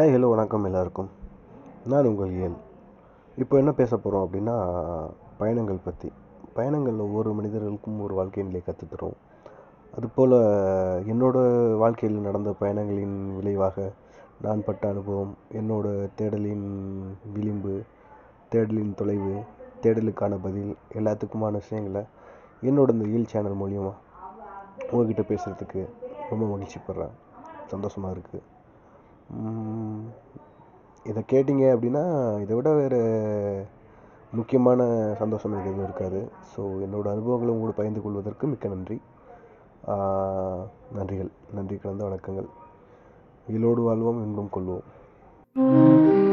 Hi hello வணக்கம் எல்லாருக்கும். நான் உங்கள் இயல். இப்போ என்ன பேச போகிறோம் அப்படின்னா பயணங்கள் பற்றி பயணங்கள் ஒவ்வொரு மனிதர்களுக்கும் ஒரு வாழ்க்கை நிலையை கற்றுத்தரும் அதுபோல் என்னோடய வாழ்க்கையில் நடந்த பயணங்களின் விளைவாக நான் பட்ட அனுபவம் என்னோடய தேடலின் விளிம்பு தேடலின் தொலைவு தேடலுக்கான பதில் எல்லாத்துக்குமான விஷயங்களை என்னோட இந்த ஈல் சேனல் மூலிமா உங்ககிட்ட பேசுகிறதுக்கு ரொம்ப மகிழ்ச்சிப்படுறேன். சந்தோஷமாக இருக்குது இதை கேட்டிங்க அப்படின்னா இதை விட வேறு முக்கியமான சந்தோஷம் எனக்கு எதுவும் இருக்காது. ஸோ என்னோடய அனுபவங்களை உங்களோட பகிர்ந்து கொள்வதற்கு மிக்க நன்றி. நன்றிகள். நன்றி கலந்த வணக்கங்கள். இயலோடு வாழ்வோம் இன்பம் கொள்வோம்.